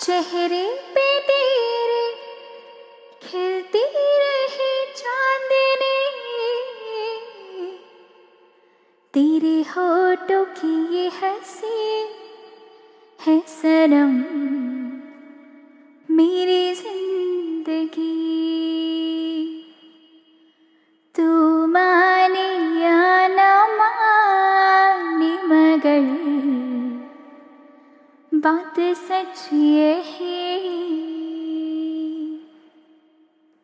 चेहरे पे तेरे खिलती रहे चांदनी। तेरे होठों की ये हँसी है सनम, मेरी ज़िंदगी। तू माने या ना माने मगर बात सच यही